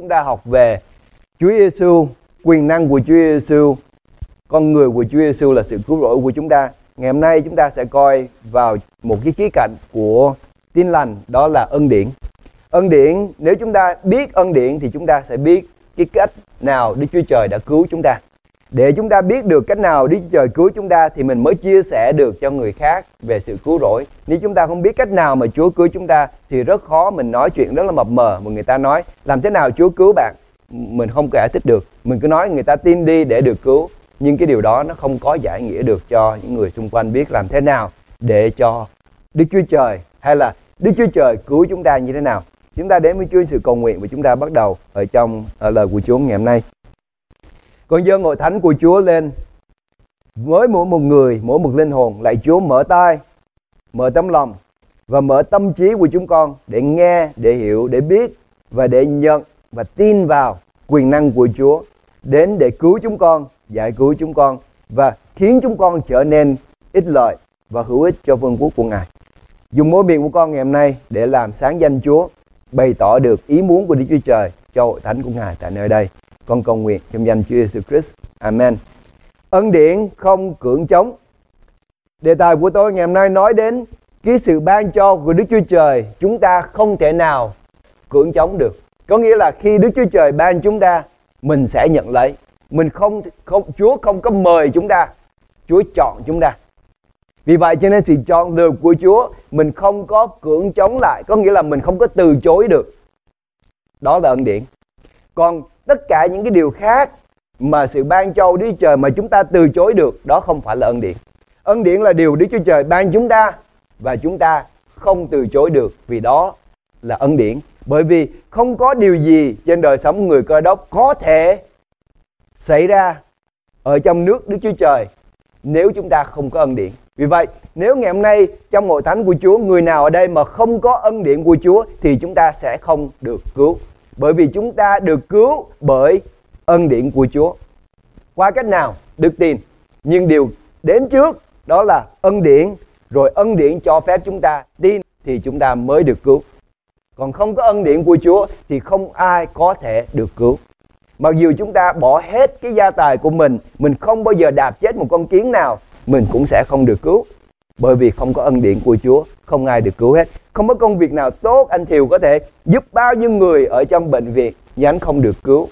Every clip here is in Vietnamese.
Chúng ta học về Chúa Giêsu, quyền năng của Chúa Giêsu, con người của Chúa Giêsu là sự cứu rỗi của chúng ta. Ngày hôm nay chúng ta sẽ coi vào một cái khía cạnh của tin lành đó là ân điển. Ân điển nếu chúng ta biết ân điển thì chúng ta sẽ biết cái cách nào Đức Chúa Trời đã cứu chúng ta. Để chúng ta biết được cách nào Đức Chúa Trời cứu chúng ta thì mình mới chia sẻ được cho người khác về sự cứu rỗi. Nếu chúng ta không biết cách nào mà Chúa cứu chúng ta thì rất khó mình nói chuyện, rất là mập mờ mà người ta nói làm thế nào Chúa cứu bạn mình không giải thích được. Mình cứ nói người ta tin đi để được cứu nhưng cái điều đó nó không có giải nghĩa được cho những người xung quanh biết làm thế nào để cho Đức Chúa Trời hay là Đức Chúa Trời cứu chúng ta như thế nào. Chúng ta đến với Chúa sự cầu nguyện và chúng ta bắt đầu ở trong ở lời của Chúa ngày hôm nay. Con dơ hội thánh của Chúa lên với mỗi một người, mỗi một linh hồn. lại Chúa mở tai, mở tấm lòng và mở tâm trí của chúng con để nghe, để hiểu, để biết và để nhận và tin vào quyền năng của Chúa đến để cứu chúng con, giải cứu chúng con và khiến chúng con trở nên ích lợi và hữu ích cho vương quốc của Ngài. Dùng mối miệng của con ngày hôm nay để làm sáng danh Chúa, bày tỏ được ý muốn của Đức Chúa Trời cho hội thánh của Ngài tại nơi đây. Con cầu nguyện trong danh Chúa Giêsu Christ. Amen. Ân điển không cưỡng chống. Đề tài của tôi ngày hôm nay nói đến cái sự ban cho của Đức Chúa Trời chúng ta không thể nào cưỡng chống được. Có nghĩa là khi Đức Chúa Trời ban chúng ta, mình sẽ nhận lấy. Mình không không Chúa không có mời chúng ta, Chúa chọn chúng ta. Vì vậy cho nên sự chọn lựa của Chúa mình không có cưỡng chống lại, có nghĩa là mình không có từ chối được. Đó là ân điển. Còn tất cả những cái điều khác mà sự ban cho Đức Chúa Trời mà chúng ta từ chối được, đó không phải là ân điển. Ân điển là điều Đức Chúa Trời ban chúng ta và chúng ta không từ chối được vì đó là ân điển. Bởi vì không có điều gì trên đời sống người cơ đốc có thể xảy ra ở trong nước Đức Chúa Trời nếu chúng ta không có ân điển. Vì vậy, nếu ngày hôm nay trong hội thánh của Chúa, người nào ở đây mà không có ân điển của Chúa thì chúng ta sẽ không được cứu. Bởi vì chúng ta được cứu bởi ân điển của Chúa. Qua cách nào? Đức tin. Nhưng điều đến trước đó là ân điển, rồi ân điển cho phép chúng ta tin thì chúng ta mới được cứu. Còn không có ân điển của Chúa thì không ai có thể được cứu. Mặc dù chúng ta bỏ hết cái gia tài của mình, mình không bao giờ đạp chết một con kiến nào, mình cũng sẽ không được cứu. Bởi vì không có ân điển của Chúa, không ai được cứu hết. Không có công việc nào tốt anh Thiều có thể giúp bao nhiêu người ở trong bệnh viện nhưng anh không được cứu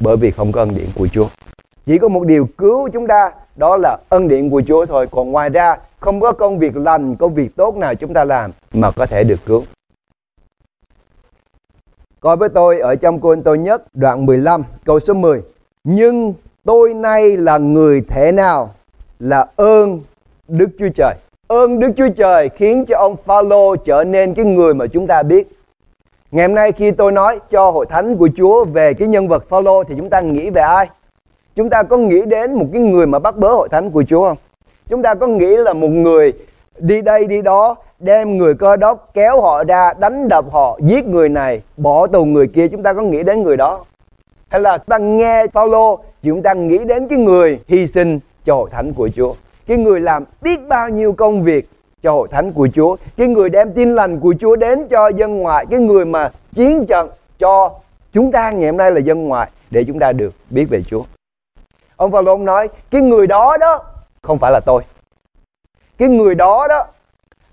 bởi vì không có ân điển của Chúa. Chỉ có một điều cứu chúng ta đó là ân điển của Chúa thôi. Còn ngoài ra không có công việc lành, công việc tốt nào chúng ta làm mà có thể được cứu. Coi với tôi ở trong Cô tôi nhất đoạn 15 câu số 10. Nhưng tôi nay là người thế nào là ơn Đức Chúa Trời. Ơn Đức Chúa Trời khiến cho ông Phaolô trở nên cái người mà chúng ta biết. Ngày hôm nay khi tôi nói cho hội thánh của Chúa về cái nhân vật Phaolô thì chúng ta nghĩ về ai? Chúng ta có nghĩ đến một cái người mà bắt bớ hội thánh của Chúa không? Chúng ta có nghĩ là một người đi đây đi đó, đem người cơ đốc kéo họ ra, đánh đập họ, giết người này, bỏ tù người kia, chúng ta có nghĩ đến người đó hay là chúng ta nghe Phaolô chúng ta nghĩ đến cái người hy sinh cho hội thánh của Chúa cái người làm biết bao nhiêu công việc cho hội thánh của Chúa. Cái người đem tin lành của Chúa đến cho dân ngoại. Cái người mà chiến trận cho chúng ta ngày hôm nay là dân ngoại để chúng ta được biết về Chúa. Ông Phaolô nói, cái người đó đó không phải là tôi. Cái người đó đó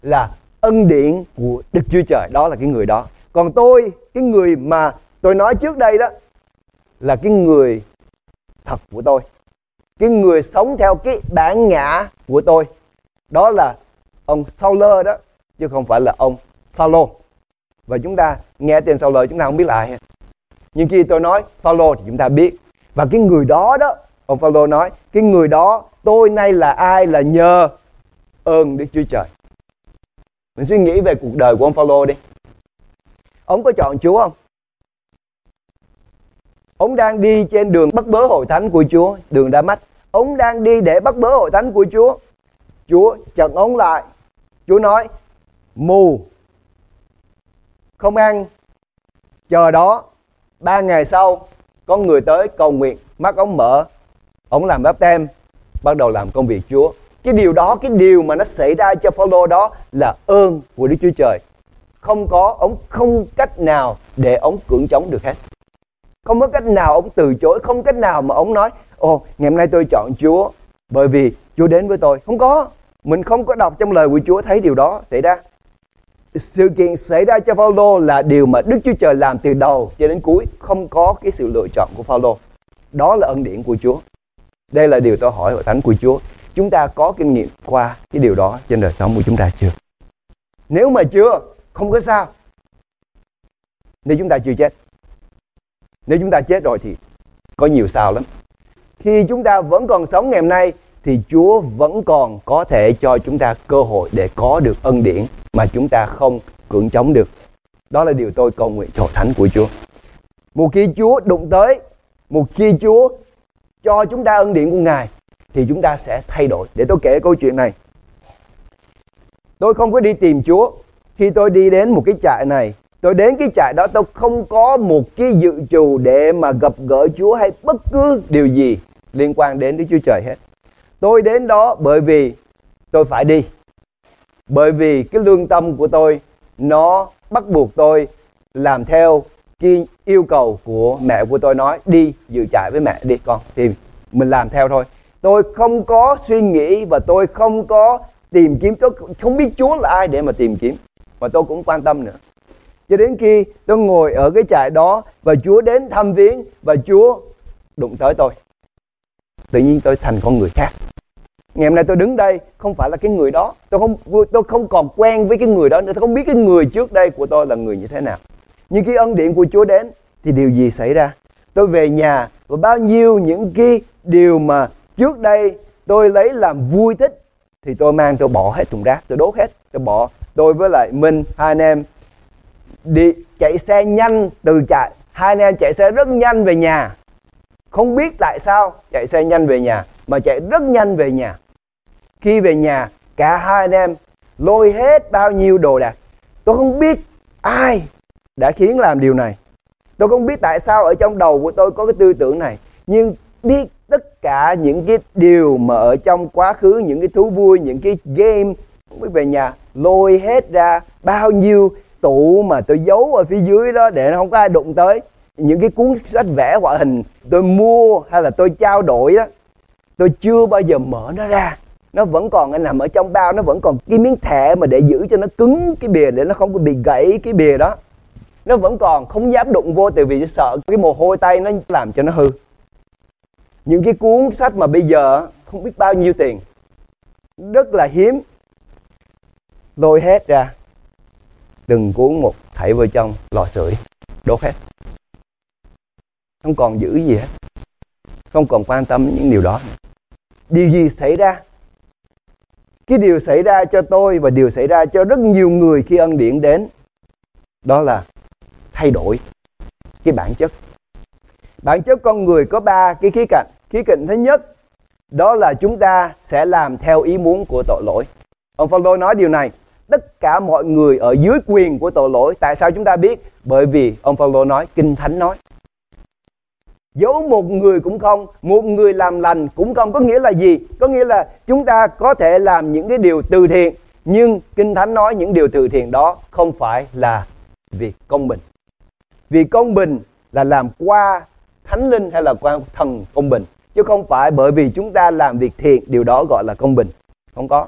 là ân điển của Đức Chúa Trời. Đó là cái người đó. Còn tôi, cái người mà tôi nói trước đây đó, là cái người thật của tôi cái người sống theo cái bản ngã của tôi. Đó là ông Sauler đó, chứ không phải là ông Phaolô. Và chúng ta nghe tên Sauler chúng ta không biết là ai nhưng khi tôi nói Phaolô thì chúng ta biết. Và cái người đó đó, ông Phaolô nói, cái người đó tôi nay là ai là nhờ ơn Đức Chúa Trời. Mình suy nghĩ về cuộc đời của ông Phaolô đi. Ông có chọn Chúa không? Ông đang đi trên đường bắt bớ hội thánh của Chúa, đường Đa Mách. Ông đang đi để bắt bớ hội thánh của Chúa. Chúa chặn ông lại. Chúa nói, mù, không ăn. Chờ đó, ba ngày sau có người tới cầu nguyện, mắt ông mở. Ông làm báp tem bắt đầu làm công việc Chúa. Cái điều đó, cái điều mà nó xảy ra cho Phaolô đó là ơn của Đức Chúa Trời. Không có, ông không cách nào để ông cưỡng chống được hết không có cách nào ông từ chối, không cách nào mà ông nói, ồ, ngày hôm nay tôi chọn Chúa bởi vì Chúa đến với tôi. Không có. Mình không có đọc trong lời của Chúa thấy điều đó xảy ra. Sự kiện xảy ra cho Phaolô là điều mà Đức Chúa Trời làm từ đầu cho đến cuối. Không có cái sự lựa chọn của Phaolô. Đó là ân điển của Chúa. Đây là điều tôi hỏi hội thánh của Chúa. Chúng ta có kinh nghiệm qua cái điều đó trên đời sống của chúng ta chưa? Nếu mà chưa, không có sao. Nếu chúng ta chưa chết nếu chúng ta chết rồi thì có nhiều sao lắm khi chúng ta vẫn còn sống ngày hôm nay thì Chúa vẫn còn có thể cho chúng ta cơ hội để có được ân điển mà chúng ta không cưỡng chống được. Đó là điều tôi cầu nguyện cho thánh của Chúa. Một khi Chúa đụng tới, một khi Chúa cho chúng ta ân điển của Ngài thì chúng ta sẽ thay đổi. Để tôi kể câu chuyện này. Tôi không có đi tìm Chúa. Khi tôi đi đến một cái trại này, tôi đến cái trại đó, tôi không có một cái dự trù để mà gặp gỡ Chúa hay bất cứ điều gì liên quan đến Đức Chúa Trời hết. Tôi đến đó bởi vì tôi phải đi. Bởi vì cái lương tâm của tôi, nó bắt buộc tôi làm theo cái yêu cầu của mẹ của tôi nói, đi dự trại với mẹ, đi con. Thì mình làm theo thôi. Tôi không có suy nghĩ và tôi không có tìm kiếm. Tôi không biết Chúa là ai để mà tìm kiếm. Và tôi cũng quan tâm nữa cho đến khi tôi ngồi ở cái trại đó và Chúa đến thăm viếng và Chúa đụng tới tôi. Tự nhiên tôi thành con người khác. Ngày hôm nay tôi đứng đây không phải là cái người đó. Tôi không tôi không còn quen với cái người đó nữa. Tôi không biết cái người trước đây của tôi là người như thế nào. Nhưng khi ân điện của Chúa đến thì điều gì xảy ra? Tôi về nhà và bao nhiêu những cái điều mà trước đây tôi lấy làm vui thích thì tôi mang, tôi bỏ hết thùng rác, tôi đốt hết. Tôi bỏ, tôi với lại Minh hai anh em đi chạy xe nhanh từ chạy hai anh em chạy xe rất nhanh về nhà. Không biết tại sao chạy xe nhanh về nhà, mà chạy rất nhanh về nhà. Khi về nhà, cả hai anh em lôi hết bao nhiêu đồ đạc. Tôi không biết ai đã khiến làm điều này. Tôi không biết tại sao ở trong đầu của tôi có cái tư tưởng này. Nhưng biết tất cả những cái điều mà ở trong quá khứ, những cái thú vui, những cái game, không biết về nhà, lôi hết ra bao nhiêu tủ mà tôi giấu ở phía dưới đó để nó không có ai đụng tới. Những cái cuốn sách vẽ họa hình tôi mua hay là tôi trao đổi đó tôi chưa bao giờ mở nó ra. Nó vẫn còn nằm ở trong bao, nó vẫn còn cái miếng thẻ mà để giữ cho nó cứng cái bìa để nó không có bị gãy cái bìa đó. Nó vẫn còn, không dám đụng vô tại vì sợ cái mồ hôi tay nó làm cho nó hư. Những cái cuốn sách mà bây giờ không biết bao nhiêu tiền. Rất là hiếm. Lôi hết ra từng cuốn một thảy vào trong, lò sưởi, đốt hết. Không còn giữ gì hết. Không còn quan tâm những điều đó điều gì xảy ra? Cái điều xảy ra cho tôi và điều xảy ra cho rất nhiều người khi ân điển đến, đó là thay đổi cái bản chất. Bản chất con người có ba cái khía cạnh. Khía cạnh thứ nhất, đó là chúng ta sẽ làm theo ý muốn của tội lỗi. Ông Phaolô nói điều này tất cả mọi người ở dưới quyền của tội lỗi. Tại sao chúng ta biết? Bởi vì ông Phaolô nói, kinh thánh nói. Giấu một người cũng không, một người làm lành cũng không. Có nghĩa là gì? Có nghĩa là chúng ta có thể làm những cái điều từ thiện, nhưng kinh thánh nói những điều từ thiện đó không phải là việc công bình. Vì công bình là làm qua thánh linh hay là qua thần công bình, chứ không phải bởi vì chúng ta làm việc thiện, điều đó gọi là công bình. Không có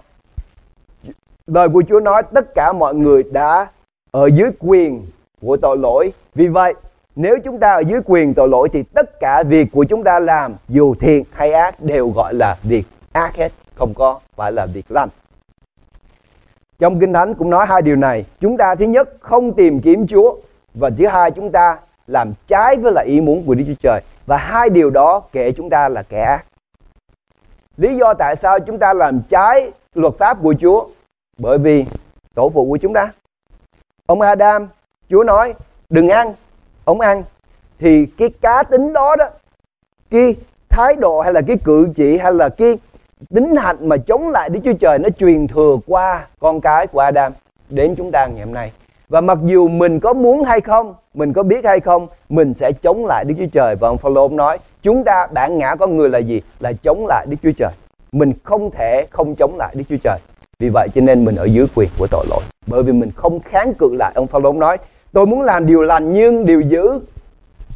lời của Chúa nói tất cả mọi người đã ở dưới quyền của tội lỗi vì vậy, nếu chúng ta ở dưới quyền tội lỗi thì tất cả việc của chúng ta làm, dù thiện hay ác, đều gọi là việc ác hết, không có phải là việc lành trong kinh thánh cũng nói hai điều này chúng ta, thứ nhất, không tìm kiếm chúa và thứ hai, chúng ta làm trái với lại ý muốn của Đức Chúa Trời và hai điều đó kể chúng ta là kẻ ác. Lý do tại sao chúng ta làm trái luật pháp của Chúa? Bởi vì tổ phụ của chúng ta. Ông Adam, Chúa nói đừng ăn, ông ăn thì cái cá tính đó đó, cái thái độ hay là cái cự chỉ hay là cái tính hạnh mà chống lại Đức Chúa Trời nó truyền thừa qua con cái của Adam đến chúng ta ngày hôm nay. Và mặc dù mình có muốn hay không, mình có biết hay không, mình sẽ chống lại Đức Chúa Trời. Và ông Phaolô nói, chúng ta bản ngã con người là gì? Là chống lại Đức Chúa Trời. Mình không thể không chống lại Đức Chúa Trời. Vì vậy cho nên mình ở dưới quyền của tội lỗi. Bởi vì mình không kháng cự lại. Ông Phaolô nói, tôi muốn làm điều lành nhưng điều dữ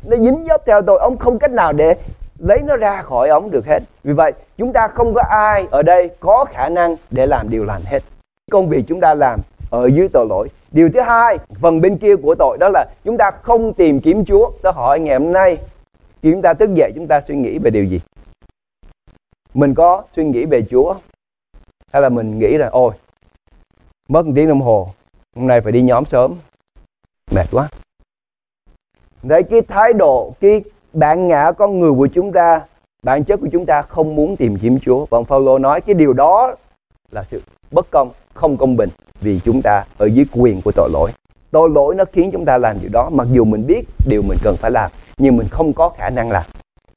nó dính dấp theo tôi. Ông không cách nào để lấy nó ra khỏi ông được hết. Vì vậy chúng ta không có ai ở đây có khả năng để làm điều lành hết. Công việc chúng ta làm ở dưới tội lỗi. Điều thứ hai phần bên kia của tội đó là chúng ta không tìm kiếm chúa. Tôi hỏi ngày hôm nay khi chúng ta thức dậy chúng ta suy nghĩ về điều gì? Mình có suy nghĩ về chúa hay là mình nghĩ là, ôi, mất một tiếng đồng hồ, hôm nay phải đi nhóm sớm. Mệt quá. Đấy cái thái độ, cái bản ngã con người của chúng ta, bản chất của chúng ta không muốn tìm kiếm Chúa. Và ông Phaolô nói cái điều đó là sự bất công, không công bình vì chúng ta ở dưới quyền của tội lỗi. Tội lỗi nó khiến chúng ta làm điều đó, mặc dù mình biết điều mình cần phải làm, nhưng mình không có khả năng làm.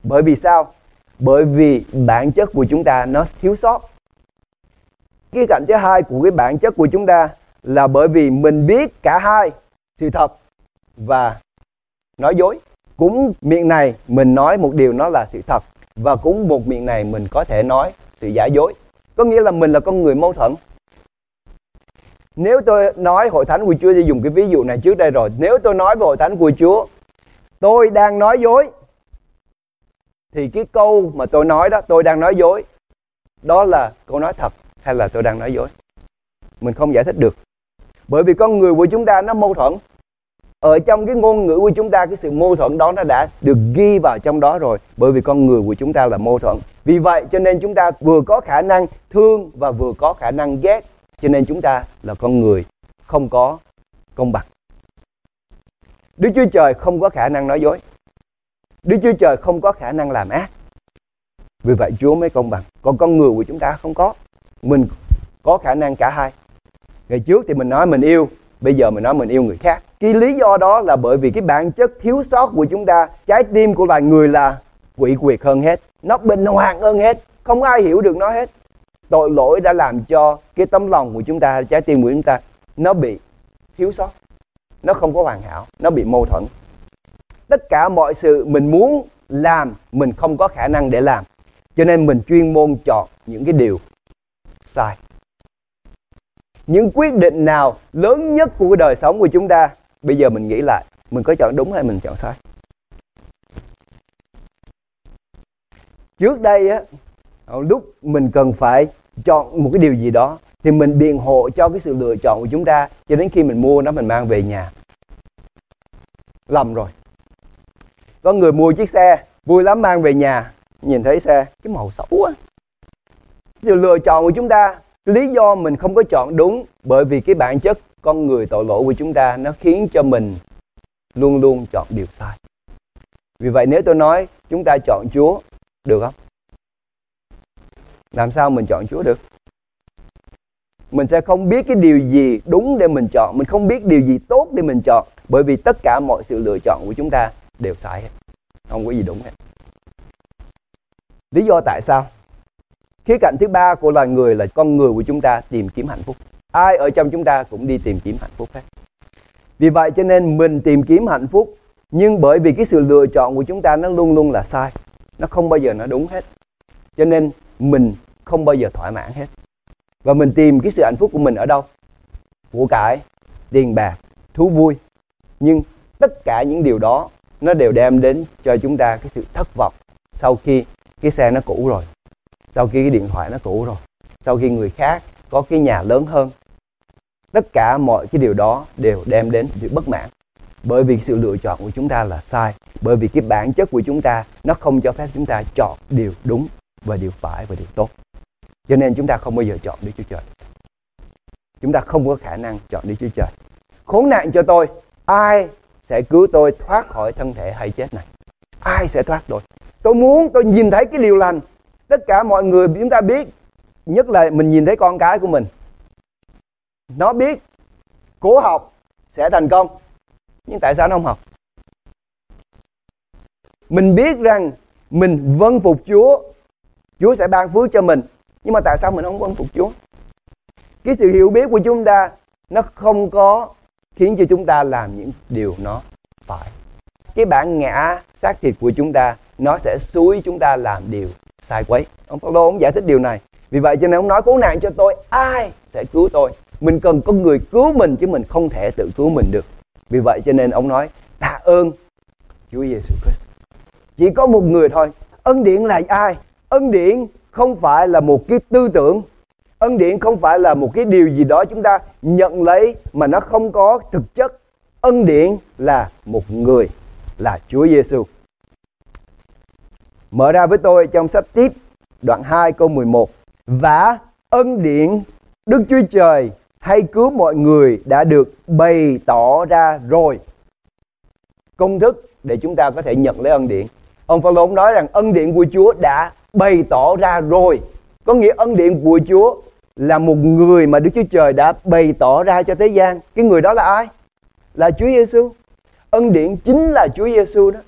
Bởi vì sao? Bởi vì bản chất của chúng ta nó thiếu sót cái cạnh thứ hai của cái bản chất của chúng ta là bởi vì mình biết cả hai sự thật và nói dối. Cũng miệng này mình nói một điều nó là sự thật và cũng một miệng này mình có thể nói sự giả dối. Có nghĩa là mình là con người mâu thuẫn. Nếu tôi nói hội thánh của Chúa, tôi dùng cái ví dụ này trước đây rồi. Nếu tôi nói về hội thánh của Chúa, tôi đang nói dối, thì cái câu mà tôi nói đó, tôi đang nói dối, đó là câu nói thật hay là tôi đang nói dối? Mình không giải thích được. Bởi vì con người của chúng ta nó mâu thuẫn. Ở trong cái ngôn ngữ của chúng ta, cái sự mâu thuẫn đó nó đã được ghi vào trong đó rồi. Bởi vì con người của chúng ta là mâu thuẫn. Vì vậy, cho nên chúng ta vừa có khả năng thương và vừa có khả năng ghét. Cho nên chúng ta là con người không có công bằng. Đức Chúa Trời không có khả năng nói dối. Đức Chúa Trời không có khả năng làm ác. Vì vậy Chúa mới công bằng. Còn con người của chúng ta không có mình có khả năng cả hai. Ngày trước thì mình nói mình yêu, bây giờ mình nói mình yêu người khác. Cái lý do đó là bởi vì cái bản chất thiếu sót của chúng ta, trái tim của loài người là quỷ quyệt hơn hết. Nó bình hoàng hơn hết, không ai hiểu được nó hết. Tội lỗi đã làm cho cái tấm lòng của chúng ta, trái tim của chúng ta, nó bị thiếu sót. Nó không có hoàn hảo, nó bị mâu thuẫn. Tất cả mọi sự mình muốn làm, mình không có khả năng để làm. Cho nên mình chuyên môn chọn những cái điều sai những quyết định nào lớn nhất của đời sống của chúng ta, bây giờ mình nghĩ lại, mình có chọn đúng hay mình chọn sai? Trước đây á, lúc mình cần phải chọn một cái điều gì đó, thì mình biện hộ cho cái sự lựa chọn của chúng ta cho đến khi mình mua nó, mình mang về nhà. Lầm rồi. Có người mua chiếc xe, vui lắm mang về nhà, nhìn thấy xe, cái màu xấu quá sự lựa chọn của chúng ta. Lý do mình không có chọn đúng bởi vì cái bản chất con người tội lỗi của chúng ta nó khiến cho mình luôn luôn chọn điều sai. Vì vậy nếu tôi nói chúng ta chọn chúa, được không? Làm sao mình chọn chúa được? Mình sẽ không biết cái điều gì đúng để mình chọn, mình không biết điều gì tốt để mình chọn, bởi vì tất cả mọi sự lựa chọn của chúng ta đều sai hết. Không có gì đúng hết. Lý do tại sao? Khía cạnh thứ ba của loài người là con người của chúng ta tìm kiếm hạnh phúc. Ai ở trong chúng ta cũng đi tìm kiếm hạnh phúc hết. Vì vậy cho nên mình tìm kiếm hạnh phúc, nhưng bởi vì cái sự lựa chọn của chúng ta nó luôn luôn là sai, nó không bao giờ nó đúng hết. Cho nên mình không bao giờ thỏa mãn hết. Và mình tìm cái sự hạnh phúc của mình ở đâu? Của cải, tiền bạc, thú vui. Nhưng tất cả những điều đó nó đều đem đến cho chúng ta cái sự thất vọng sau khi cái xe nó cũ rồi sau khi cái điện thoại nó cũ rồi, sau khi người khác có cái nhà lớn hơn, tất cả mọi cái điều đó đều đem đến sự bất mãn. Bởi vì sự lựa chọn của chúng ta là sai, bởi vì cái bản chất của chúng ta nó không cho phép chúng ta chọn điều đúng và điều phải và điều tốt. Cho nên chúng ta không bao giờ chọn Đức Chúa Trời. Chúng ta không có khả năng chọn Đức Chúa Trời. Khốn nạn cho tôi, ai sẽ cứu tôi thoát khỏi thân thể hay chết này? Ai sẽ thoát tôi? Tôi muốn tôi nhìn thấy cái điều lành tất cả mọi người chúng ta biết, nhất là mình nhìn thấy con cái của mình, nó biết cố học sẽ thành công, nhưng tại sao nó không học? Mình biết rằng mình vâng phục chúa chúa sẽ ban phước cho mình, nhưng mà tại sao mình không vâng phục chúa? Cái sự hiểu biết của chúng ta, nó không có khiến cho chúng ta làm những điều nó phải. Cái bản ngã xác thịt của chúng ta, nó sẽ suối chúng ta làm điều sai quấy ông Phaolô, ông giải thích điều này vì vậy cho nên ông nói cứu nạn cho tôi, ai sẽ cứu tôi mình cần có người cứu mình chứ mình không thể tự cứu mình được vì vậy cho nên ông nói, tạ ơn Chúa Giêsu Christ. Chỉ có một người thôi. Ân điển là ai? Ân điển không phải là một cái tư tưởng. Ân điển không phải là một cái điều gì đó chúng ta nhận lấy mà nó không có thực chất. Ân điển là một người là Chúa Giêsu. Mở ra với tôi trong sách tiếp, đoạn 2 câu 11. Và ân điển, Đức Chúa Trời hay cứu mọi người đã được bày tỏ ra rồi. Công thức để chúng ta có thể nhận lấy ân điển. Ông Phaolô nói rằng ân điển của Chúa đã bày tỏ ra rồi. Có nghĩa ân điển của Chúa là một người mà Đức Chúa Trời đã bày tỏ ra cho thế gian. Cái người đó là ai? Là Chúa Giêsu. Ân điển chính là Chúa Giêsu đó.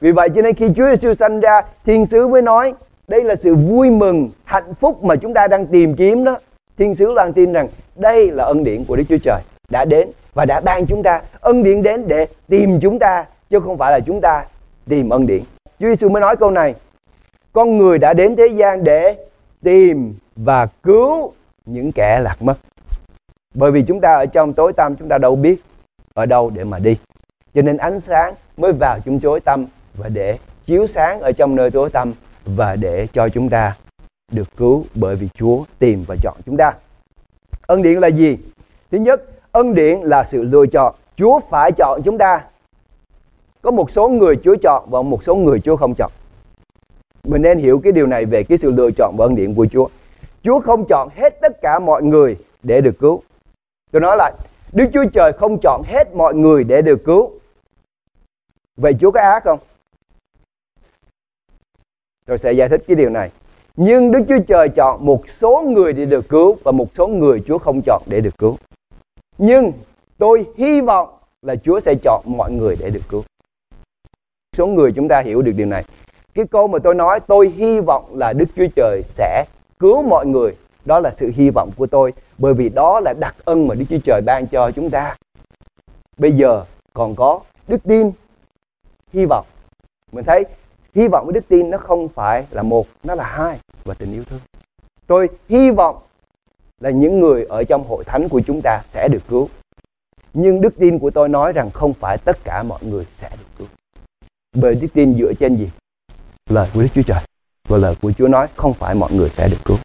Vì vậy cho nên khi Chúa Giêsu sanh ra, thiên sứ mới nói đây là sự vui mừng, hạnh phúc mà chúng ta đang tìm kiếm đó. Thiên sứ loan tin rằng đây là ân điển của Đức Chúa Trời đã đến và đã ban chúng ta ân điển đến để tìm chúng ta chứ không phải là chúng ta tìm ân điển. Chúa Giêsu mới nói câu này. Con người đã đến thế gian để tìm và cứu những kẻ lạc mất. Bởi vì chúng ta ở trong tối tăm chúng ta đâu biết ở đâu để mà đi. Cho nên ánh sáng mới vào chúng tối tâm và để chiếu sáng ở trong nơi tối tăm và để cho chúng ta được cứu bởi vì Chúa tìm và chọn chúng ta. Ân điển là gì? Thứ nhất, ân điển là sự lựa chọn. Chúa phải chọn chúng ta. Có một số người Chúa chọn và một số người Chúa không chọn. Mình nên hiểu cái điều này về cái sự lựa chọn và ân điển của Chúa. Chúa không chọn hết tất cả mọi người để được cứu. Tôi nói lại, Đức Chúa Trời không chọn hết mọi người để được cứu. Vậy Chúa có ác không? Tôi sẽ giải thích cái điều này. Nhưng Đức Chúa Trời chọn một số người để được cứu và một số người Chúa không chọn để được cứu. Nhưng tôi hy vọng là Chúa sẽ chọn mọi người để được cứu. Số người chúng ta hiểu được điều này. Cái câu mà tôi nói tôi hy vọng là Đức Chúa Trời sẽ cứu mọi người. Đó là sự hy vọng của tôi. Bởi vì đó là đặc ân mà Đức Chúa Trời ban cho chúng ta. Bây giờ còn có đức tin, hy vọng. Mình thấy hy vọng với đức tin nó không phải là một, nó là hai và tình yêu thương. Tôi hy vọng là những người ở trong hội thánh của chúng ta sẽ được cứu. Nhưng đức tin của tôi nói rằng không phải tất cả mọi người sẽ được cứu. Bởi đức tin dựa trên gì? Lời của Đức Chúa Trời. Và lời của Chúa nói không phải mọi người sẽ được cứu.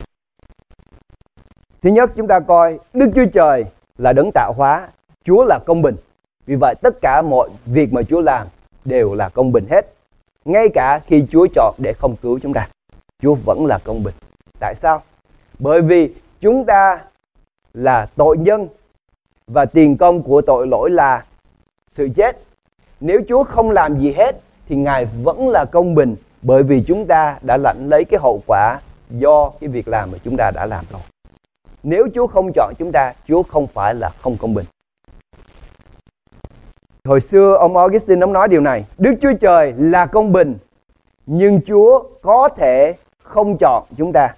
Thứ nhất chúng ta coi Đức Chúa Trời là đấng tạo hóa, Chúa là công bình. Vì vậy tất cả mọi việc mà Chúa làm đều là công bình hết. Ngay cả khi Chúa chọn để không cứu chúng ta, Chúa vẫn là công bình. Tại sao? Bởi vì chúng ta là tội nhân và tiền công của tội lỗi là sự chết. Nếu Chúa không làm gì hết thì Ngài vẫn là công bình bởi vì chúng ta đã lãnh lấy cái hậu quả do cái việc làm mà chúng ta đã làm rồi. Nếu Chúa không chọn chúng ta, Chúa không phải là không công bình. Hồi xưa ông Augustine ông nói điều này, Đức Chúa Trời là công bình, nhưng Chúa có thể không chọn chúng ta.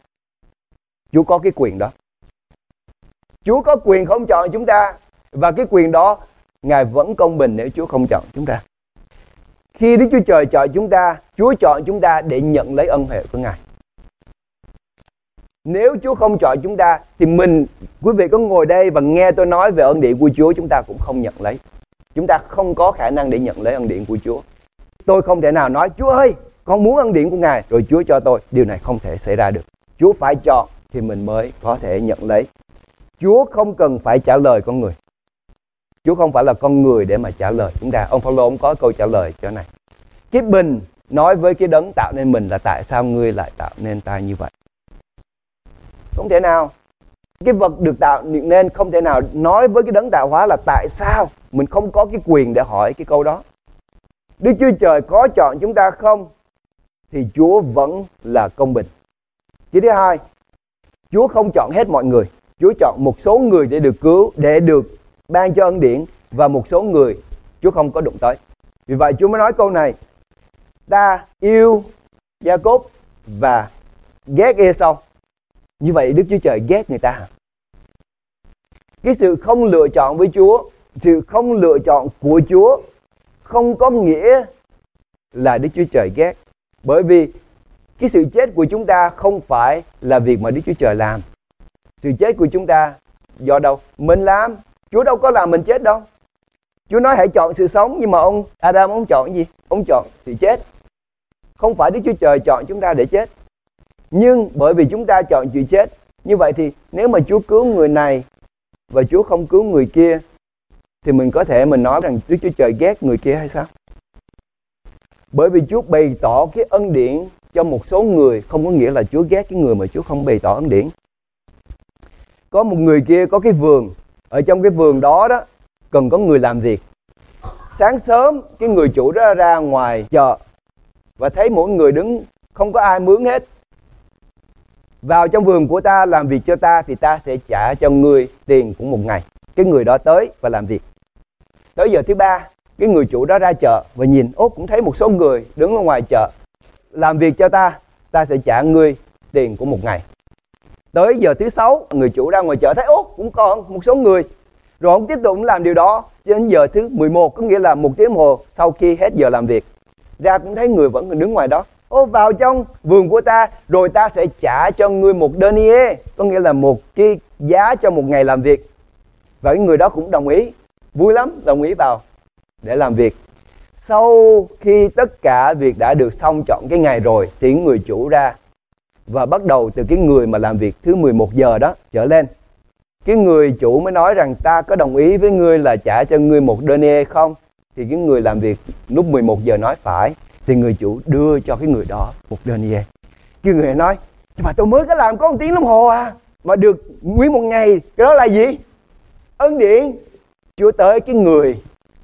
Chúa có cái quyền đó. Chúa có quyền không chọn chúng ta và cái quyền đó Ngài vẫn công bình nếu Chúa không chọn chúng ta. Khi Đức Chúa Trời chọn chúng ta, Chúa chọn chúng ta để nhận lấy ân huệ của Ngài. Nếu Chúa không chọn chúng ta thì mình, quý vị có ngồi đây và nghe tôi nói về ân điển của Chúa chúng ta cũng không nhận lấy. Chúng ta không có khả năng để nhận lấy ân điển của Chúa. Tôi không thể nào nói Chúa ơi, con muốn ân điển của Ngài rồi Chúa cho tôi. Điều này không thể xảy ra được. Chúa phải chọn thì mình mới có thể nhận lấy. Chúa không cần phải trả lời con người. Chúa không phải là con người để mà trả lời chúng ta. Ông Phaolô ông có câu trả lời cho này. Kiếp bình nói với cái đấng tạo nên mình là tại sao ngươi lại tạo nên ta như vậy. Không thể nào. Cái vật được tạo nên không thể nào nói với cái đấng tạo hóa là tại sao. Mình không có cái quyền để hỏi cái câu đó. Đức Chúa Trời có chọn chúng ta không? Thì Chúa vẫn là công bình. Cái thứ hai, Chúa không chọn hết mọi người. Chúa chọn một số người để được cứu, để được ban cho ân điển và một số người Chúa không có đụng tới. Vì vậy Chúa mới nói câu này. Ta yêu gia cốt và ghét Ê-sau. Như vậy Đức Chúa Trời ghét người ta? Cái sự không lựa chọn với Chúa, sự không lựa chọn của Chúa không có nghĩa là Đức Chúa Trời ghét. Bởi vì cái sự chết của chúng ta không phải là việc mà Đức Chúa Trời làm. Sự chết của chúng ta do đâu? Mình làm. Chúa đâu có làm mình chết đâu. Chúa nói hãy chọn sự sống nhưng mà ông Adam ông chọn gì? Ông chọn sự chết. Không phải Đức Chúa Trời chọn chúng ta để chết. Nhưng bởi vì chúng ta chọn chịu chết, như vậy thì nếu mà Chúa cứu người này và Chúa không cứu người kia thì mình có thể mình nói rằng Đức Chúa Trời ghét người kia hay sao? Bởi vì Chúa bày tỏ cái ân điển cho một số người không có nghĩa là Chúa ghét cái người mà Chúa không bày tỏ ân điển. Có một người kia có cái vườn, ở trong cái vườn đó đó cần có người làm việc. Sáng sớm cái người chủ đó ra ngoài chợ và thấy mỗi người đứng không có ai mướn hết. Vào trong vườn của ta làm việc cho ta thì ta sẽ trả cho người tiền của một ngày. Cái người đó tới và làm việc. Tới giờ thứ ba, cái người chủ đó ra chợ và nhìn, ốt cũng thấy một số người đứng ở ngoài chợ làm việc cho ta, ta sẽ trả ngươi tiền của một ngày. Tới giờ thứ sáu, người chủ ra ngoài chợ thấy ốt cũng còn một số người. Rồi ông tiếp tục làm điều đó đến giờ thứ 11, có nghĩa là một tiếng hồ sau khi hết giờ làm việc. Ra cũng thấy người vẫn đứng ngoài đó. Ô vào trong vườn của ta rồi ta sẽ trả cho ngươi một denier, có nghĩa là một cái giá cho một ngày làm việc. Và cái người đó cũng đồng ý, vui lắm, đồng ý vào để làm việc. Sau khi tất cả việc đã được xong chọn cái ngày rồi thì người chủ ra và bắt đầu từ cái người mà làm việc thứ 11 giờ đó trở lên. Cái người chủ mới nói rằng ta có đồng ý với ngươi là trả cho ngươi một denier không? Thì cái người làm việc lúc 11 giờ nói phải thì người chủ đưa cho cái người đó một denier. Cái người nói mà tôi mới có làm có một tiếng đồng hồ à mà được nguyên một ngày cái đó là gì? Ân điển chúa tới cái người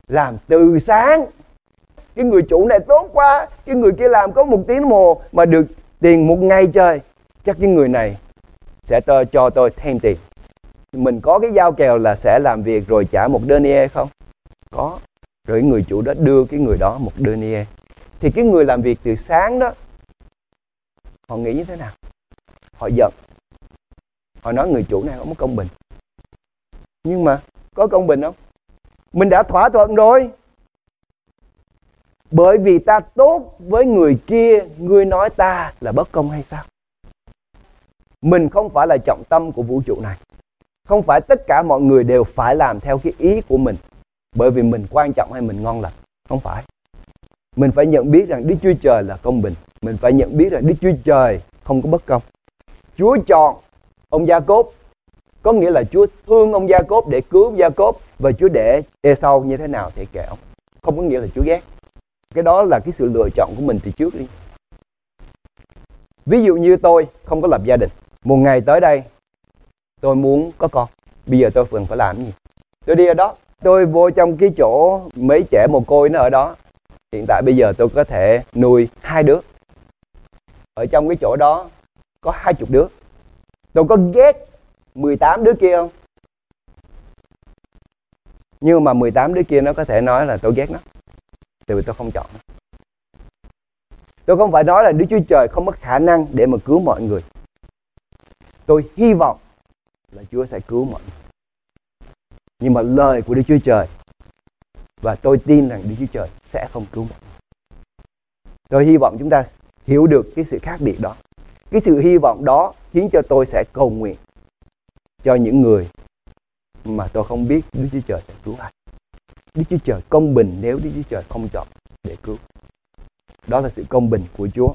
làm từ sáng. Cái người chủ này tốt quá, cái người kia làm có một tiếng đồng hồ mà được tiền một ngày trời, chắc cái người này sẽ tôi cho tôi thêm tiền. Mình có cái giao kèo là sẽ làm việc rồi trả một denier không? Có. Rồi người chủ đó đưa cái người đó một denier thì cái người làm việc từ sáng đó, họ nghĩ như thế nào? Họ giận. Họ nói người chủ này không có công bình. Nhưng mà có công bình không? Mình đã thỏa thuận rồi. Bởi vì ta tốt với người kia người nói ta là bất công hay sao? Mình không phải là trọng tâm của vũ trụ này. Không phải tất cả mọi người đều phải làm theo cái ý của mình. Bởi vì mình quan trọng hay mình ngon lành? Không phải. Mình phải nhận biết rằng đức chúa trời là công bình. Mình phải nhận biết rằng đức chúa trời không có bất công. Chúa chọn ông gia cốp có nghĩa là chúa thương ông gia cốp để cứu gia cốp và chúa để e sau như thế nào thì kệ ông. Không có nghĩa là chúa ghét. Cái đó là cái sự lựa chọn của mình từ trước đi. Ví dụ như tôi không có lập gia đình. Một ngày tới đây, tôi muốn có con. Bây giờ tôi cần phải làm gì? Tôi đi ở đó. Tôi vô trong cái chỗ mấy trẻ mồ côi nó ở đó. Hiện tại bây giờ tôi có thể nuôi hai đứa. Ở trong cái chỗ đó có hai chục đứa. Tôi có ghét 18 đứa kia không? Nhưng mà 18 đứa kia nó có thể nói là tôi ghét nó. Tại vì tôi không chọn tôi không phải nói là Đức Chúa Trời không có khả năng để mà cứu mọi người. Tôi hy vọng là Chúa sẽ cứu mọi người. Nhưng mà lời của Đức Chúa Trời và tôi tin rằng Đức Chúa Trời sẽ không cứu mọi người. Tôi hy vọng chúng ta hiểu được cái sự khác biệt đó. Cái sự hy vọng đó khiến cho tôi sẽ cầu nguyện cho những người mà tôi không biết Đức Chúa Trời sẽ cứu ai Đức Chúa Trời công bình nếu Đức Chúa Trời không chọn để cứu. Đó là sự công bình của Chúa.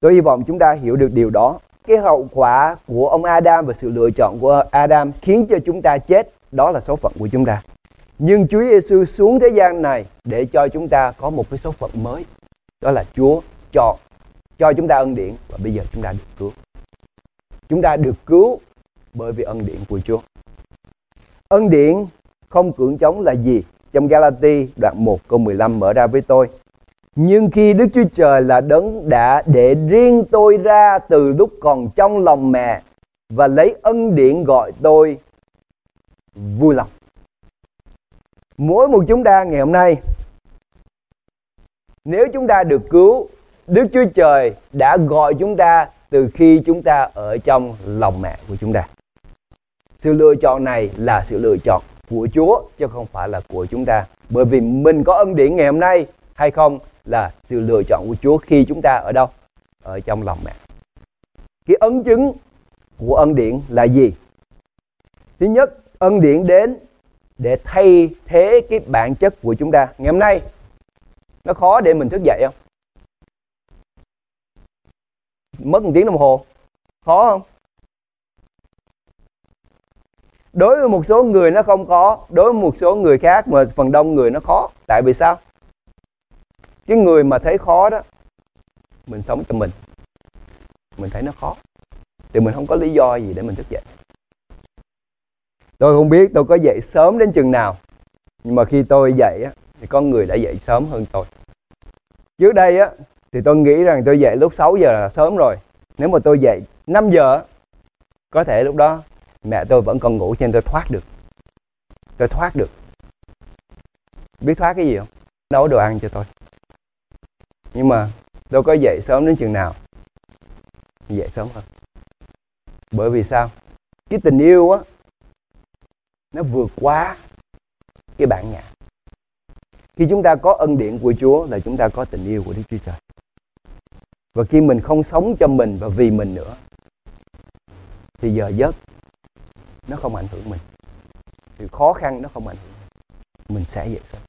Tôi hy vọng chúng ta hiểu được điều đó. Cái hậu quả của ông Adam và sự lựa chọn của Adam khiến cho chúng ta chết, đó là số phận của chúng ta. Nhưng Chúa Giêsu xuống thế gian này để cho chúng ta có một cái số phận mới. Đó là Chúa chọn cho chúng ta ân điển và bây giờ chúng ta được cứu. Chúng ta được cứu bởi vì ân điển của Chúa. Ân điển không cưỡng chống là gì? Trong Galati đoạn 1 câu 15 mở ra với tôi. Nhưng khi Đức Chúa Trời là đấng đã để riêng tôi ra từ lúc còn trong lòng mẹ và lấy ân điển gọi tôi vui lòng. Mỗi một chúng ta ngày hôm nay nếu chúng ta được cứu, Đức Chúa Trời đã gọi chúng ta từ khi chúng ta ở trong lòng mẹ của chúng ta. Sự lựa chọn này là sự lựa chọn của Chúa chứ không phải là của chúng ta. Bởi vì mình có ân điển ngày hôm nay hay không là sự lựa chọn của Chúa khi chúng ta ở đâu? Ở trong lòng mẹ. Cái ấn chứng của ân điển là gì? Thứ nhất, ân điển đến để thay thế cái bản chất của chúng ta ngày hôm nay nó khó để mình thức dậy không mất một tiếng đồng hồ khó không đối với một số người nó không có đối với một số người khác mà phần đông người nó khó. Tại vì sao? Cái người mà thấy khó đó mình sống cho mình. Mình thấy nó khó. Thì mình không có lý do gì để mình thức dậy. Tôi không biết tôi có dậy sớm đến chừng nào. Nhưng mà khi tôi dậy á, thì có người đã dậy sớm hơn tôi. Trước đây á thì tôi nghĩ rằng tôi dậy lúc 6 giờ là sớm rồi. Nếu mà tôi dậy 5 giờ có thể lúc đó mẹ tôi vẫn còn ngủ cho nên tôi thoát được. Tôi thoát được. Biết thoát cái gì không? Nấu đồ ăn cho tôi. Nhưng mà tôi có dậy sớm đến chừng nào? Dậy sớm hơn. Bởi vì sao? Cái tình yêu á, nó vượt quá cái bản ngã. Khi chúng ta có ân điển của Chúa là chúng ta có tình yêu của Đức Chúa Trời. Và khi mình không sống cho mình và vì mình nữa, thì giờ giấc nó không ảnh hưởng mình. Thì khó khăn nó không ảnh hưởng mình. Sẽ dậy sớm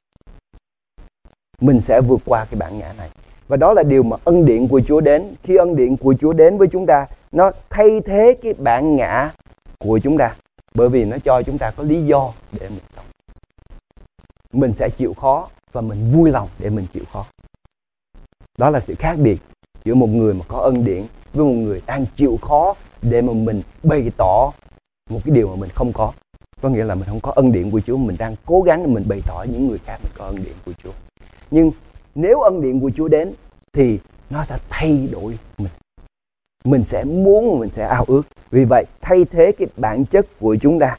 mình sẽ vượt qua cái bản ngã này. Và đó là điều mà ân điển của Chúa đến. Khi ân điển của Chúa đến với chúng ta, nó thay thế cái bản ngã của chúng ta. Bởi vì nó cho chúng ta có lý do để mình sống. Mình sẽ chịu khó và mình vui lòng để mình chịu khó. Đó là sự khác biệt giữa một người mà có ân điển với một người đang chịu khó để mà mình bày tỏ một cái điều mà mình không có có nghĩa là mình không có ân điển của Chúa mình đang cố gắng mình bày tỏ những người khác mình có ân điển của Chúa. Nhưng nếu ân điển của Chúa đến thì nó sẽ thay đổi mình. Mình sẽ muốn, mình sẽ ao ước. Vì vậy, thay thế cái bản chất của chúng ta.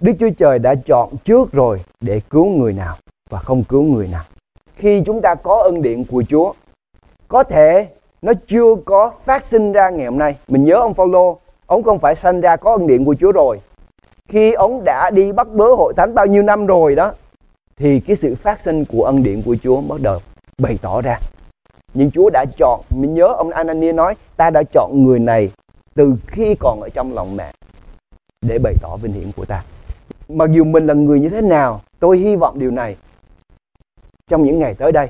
Đức Chúa Trời đã chọn trước rồi để cứu người nào và không cứu người nào. Khi chúng ta có ân điển của Chúa, có thể nó chưa có phát sinh ra ngày hôm nay. Mình nhớ ông Phaolô ông không phải sanh ra có ân điển của Chúa rồi. Khi ông đã đi bắt bớ hội thánh bao nhiêu năm rồi đó, thì cái sự phát sinh của ân điển của Chúa bắt đầu bày tỏ ra. Nhưng Chúa đã chọn, mình nhớ ông Anania nói, ta đã chọn người này từ khi còn ở trong lòng mẹ để bày tỏ vinh hiển của ta. Mặc dù mình là người như thế nào, tôi hy vọng điều này. Trong những ngày tới đây,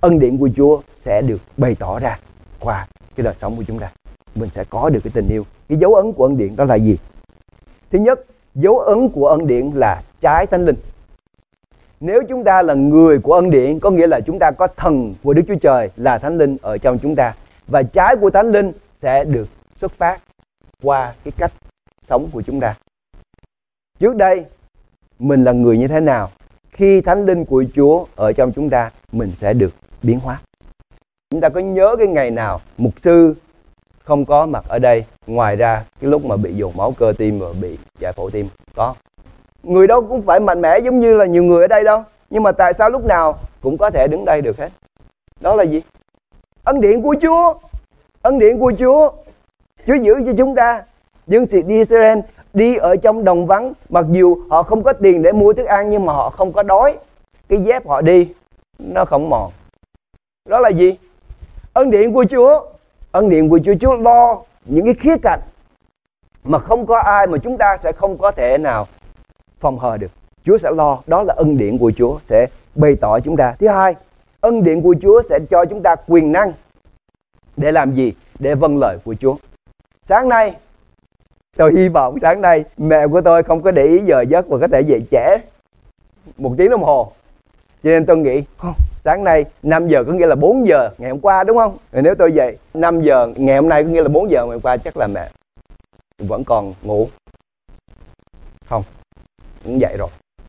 ân điển của Chúa sẽ được bày tỏ ra qua cái đời sống của chúng ta. Mình sẽ có được cái tình yêu cái dấu ấn của ân điển đó là gì? Thứ nhất, dấu ấn của ân điển là trái thánh linh. Nếu chúng ta là người của ân điển, có nghĩa là chúng ta có thần của Đức Chúa Trời là thánh linh ở trong chúng ta. Và trái của thánh linh sẽ được xuất phát qua cái cách sống của chúng ta. Trước đây, mình là người như thế nào? Khi thánh linh của Chúa ở trong chúng ta, mình sẽ được biến hóa. Chúng ta có nhớ cái ngày nào mục sư không có mặt ở đây. Ngoài ra, cái lúc mà bị dồn máu cơ tim và bị giải phẫu tim, có. Người đâu cũng phải mạnh mẽ giống như là nhiều người ở đây đâu. Nhưng mà tại sao lúc nào cũng có thể đứng đây được hết? Đó là gì? Ân điện của chúa. Ân điện của chúa. Chúa giữ cho chúng ta. Dân sĩ đi Israel đi ở trong đồng vắng. Mặc dù họ không có tiền để mua thức ăn, nhưng mà họ không có đói. Cái dép họ đi, nó không mòn. Đó là gì? Ân điện của chúa ân điển của chúa chúa lo những cái khía cạnh mà không có ai mà chúng ta sẽ không có thể nào phòng hờ được. Chúa sẽ lo, đó là ân điển của chúa sẽ bày tỏ chúng ta. Thứ hai, ân điển của chúa sẽ cho chúng ta quyền năng để làm gì? Để vâng lời của chúa. Sáng nay, tôi hy vọng sáng nay mẹ của tôi không có để ý giờ giấc và có thể dậy trễ. Một tiếng đồng hồ. Cho nên tôi nghĩ sáng nay 5 giờ có nghĩa là 4 giờ ngày hôm qua, đúng không? Rồi nếu tôi dậy 5 giờ ngày hôm nay có nghĩa là 4 giờ ngày hôm qua, chắc là mẹ vẫn còn ngủ. Không cũng dậy rồi.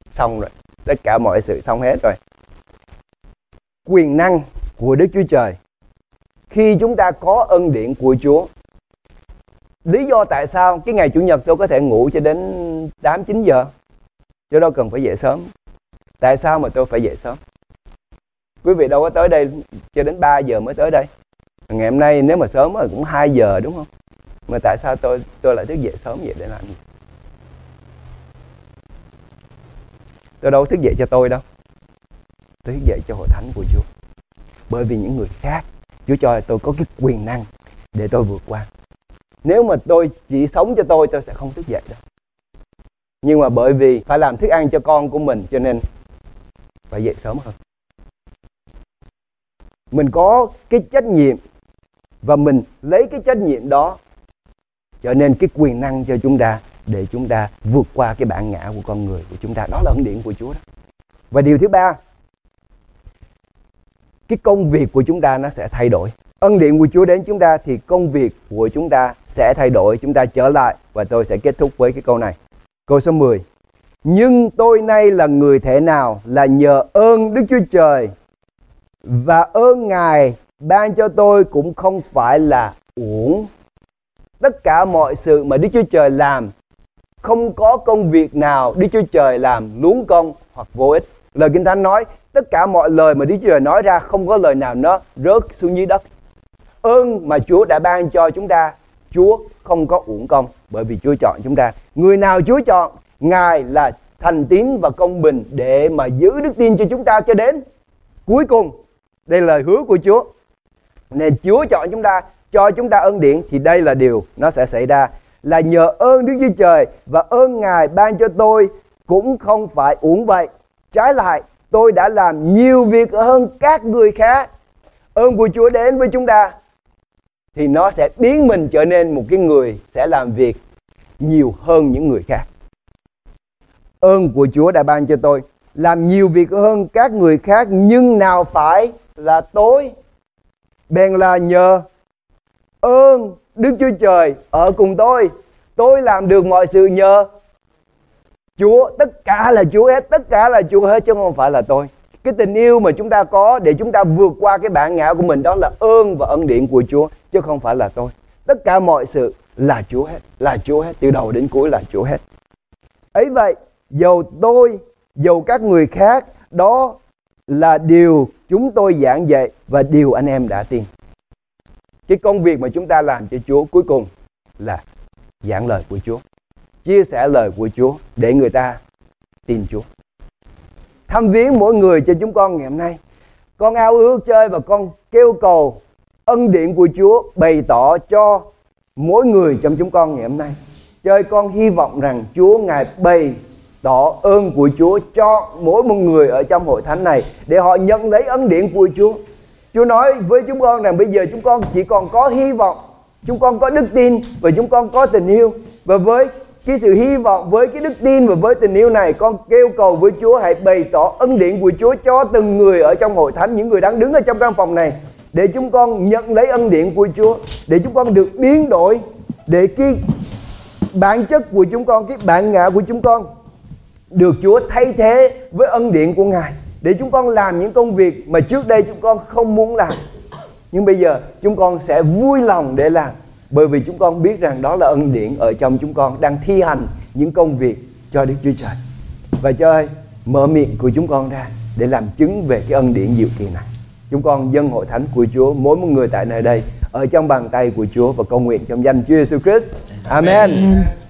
Xong rồi. Tất cả mọi sự xong hết rồi. Quyền năng của Đức Chúa Trời. Khi chúng ta có ân điển của Chúa, lý do tại sao cái ngày chủ nhật tôi có thể ngủ cho đến 8 9 giờ chứ đâu cần phải dậy sớm. Tại sao mà tôi phải dậy sớm? Quý vị đâu có tới đây cho đến 3 giờ mới tới đây. Ngày hôm nay nếu mà sớm rồi cũng 2 giờ, đúng không? Mà tại sao tôi tôi lại thức dậy sớm vậy để làm gì? Tôi đâu thức dậy cho tôi đâu. Tôi thức dậy cho hội thánh của Chúa. Bởi vì những người khác, Chúa cho tôi có cái quyền năng để tôi vượt qua. Nếu mà tôi chỉ sống cho tôi tôi sẽ không thức dậy đâu nhưng mà bởi vì phải làm thức ăn cho con của mình, cho nên phải dậy sớm hơn mình có cái trách nhiệm và mình lấy cái trách nhiệm đó trở nên cái quyền năng cho chúng ta để chúng ta vượt qua cái bản ngã của con người của chúng ta. Đó là ân điển của Chúa đó. Và điều thứ ba, cái công việc của chúng ta nó sẽ thay đổi. Ân điển của Chúa đến chúng ta thì công việc của chúng ta sẽ thay đổi. Chúng ta trở lại và tôi sẽ kết thúc với cái câu này. Câu số 10 nhưng tôi nay là người thể nào là nhờ ơn Đức Chúa Trời và ơn Ngài ban cho tôi cũng không phải là uổng. Tất cả mọi sự mà Đức Chúa Trời làm không có công việc nào Đức Chúa Trời làm luống công hoặc vô ích. Lời Kinh Thánh nói tất cả mọi lời mà Đức Chúa Trời nói ra không có lời nào nó rớt xuống dưới đất. Ơn mà Chúa đã ban cho chúng ta, Chúa không có uổng công bởi vì Chúa chọn chúng ta. Người nào Chúa chọn, Ngài là thành tín và công bình để mà giữ đức tin cho chúng ta cho đến cuối cùng. Đây là lời hứa của Chúa. Nên Chúa chọn chúng ta, cho chúng ta ân điển thì đây là điều nó sẽ xảy ra. Là nhờ ơn Đức Chúa Trời và ơn Ngài ban cho tôi cũng không phải uổng vậy. Trái lại, tôi đã làm nhiều việc hơn các người khác. Ơn của Chúa đến với chúng ta thì nó sẽ biến mình trở nên một cái người sẽ làm việc nhiều hơn những người khác. Ơn của Chúa đã ban cho tôi làm nhiều việc hơn các người khác nhưng nào phải là tôi bèn là nhờ ơn Đức Chúa Trời ở cùng tôi. Tôi làm được mọi sự nhờ Chúa, tất cả là Chúa hết, tất cả là Chúa hết chứ không phải là tôi. Cái tình yêu mà chúng ta có để chúng ta vượt qua cái bản ngã của mình đó là ơn và ân điển của Chúa chứ không phải là tôi. Tất cả mọi sự là Chúa hết, là Chúa hết, từ đầu đến cuối là Chúa hết. Ấy vậy, dầu tôi, dầu các người khác, đó là điều chúng tôi giảng dạy và điều anh em đã tin. Cái công việc mà chúng ta làm cho Chúa cuối cùng là giảng lời của Chúa. Chia sẻ lời của Chúa để người ta tin Chúa. Thăm viếng mỗi người cho chúng con ngày hôm nay. Con ao ước chơi và con kêu cầu ân điển của Chúa bày tỏ cho mỗi người trong chúng con ngày hôm nay. Chơi con hy vọng rằng Chúa Ngài bày đó ơn của Chúa cho mỗi một người ở trong hội thánh này để họ nhận lấy ân điển của Chúa. Chúa nói với chúng con rằng bây giờ chúng con chỉ còn có hy vọng, chúng con có đức tin và chúng con có tình yêu và với cái sự hy vọng với cái đức tin và với tình yêu này con kêu cầu với Chúa hãy bày tỏ ân điển của Chúa cho từng người ở trong hội thánh những người đang đứng ở trong căn phòng này để chúng con nhận lấy ân điển của Chúa để chúng con được biến đổi để cái bản chất của chúng con cái bản ngã của chúng con được Chúa thay thế với ân điển của Ngài để chúng con làm những công việc mà trước đây chúng con không muốn làm. Nhưng bây giờ chúng con sẽ vui lòng để làm bởi vì chúng con biết rằng đó là ân điển ở trong chúng con đang thi hành những công việc cho Đức Chúa Trời. Và cho ơi, mở miệng của chúng con ra để làm chứng về cái ân điển diệu kỳ này. Chúng con dân hội thánh của Chúa, mỗi một người tại nơi đây ở trong bàn tay của Chúa và cầu nguyện trong danh Chúa Jesus Christ. Amen. Amen.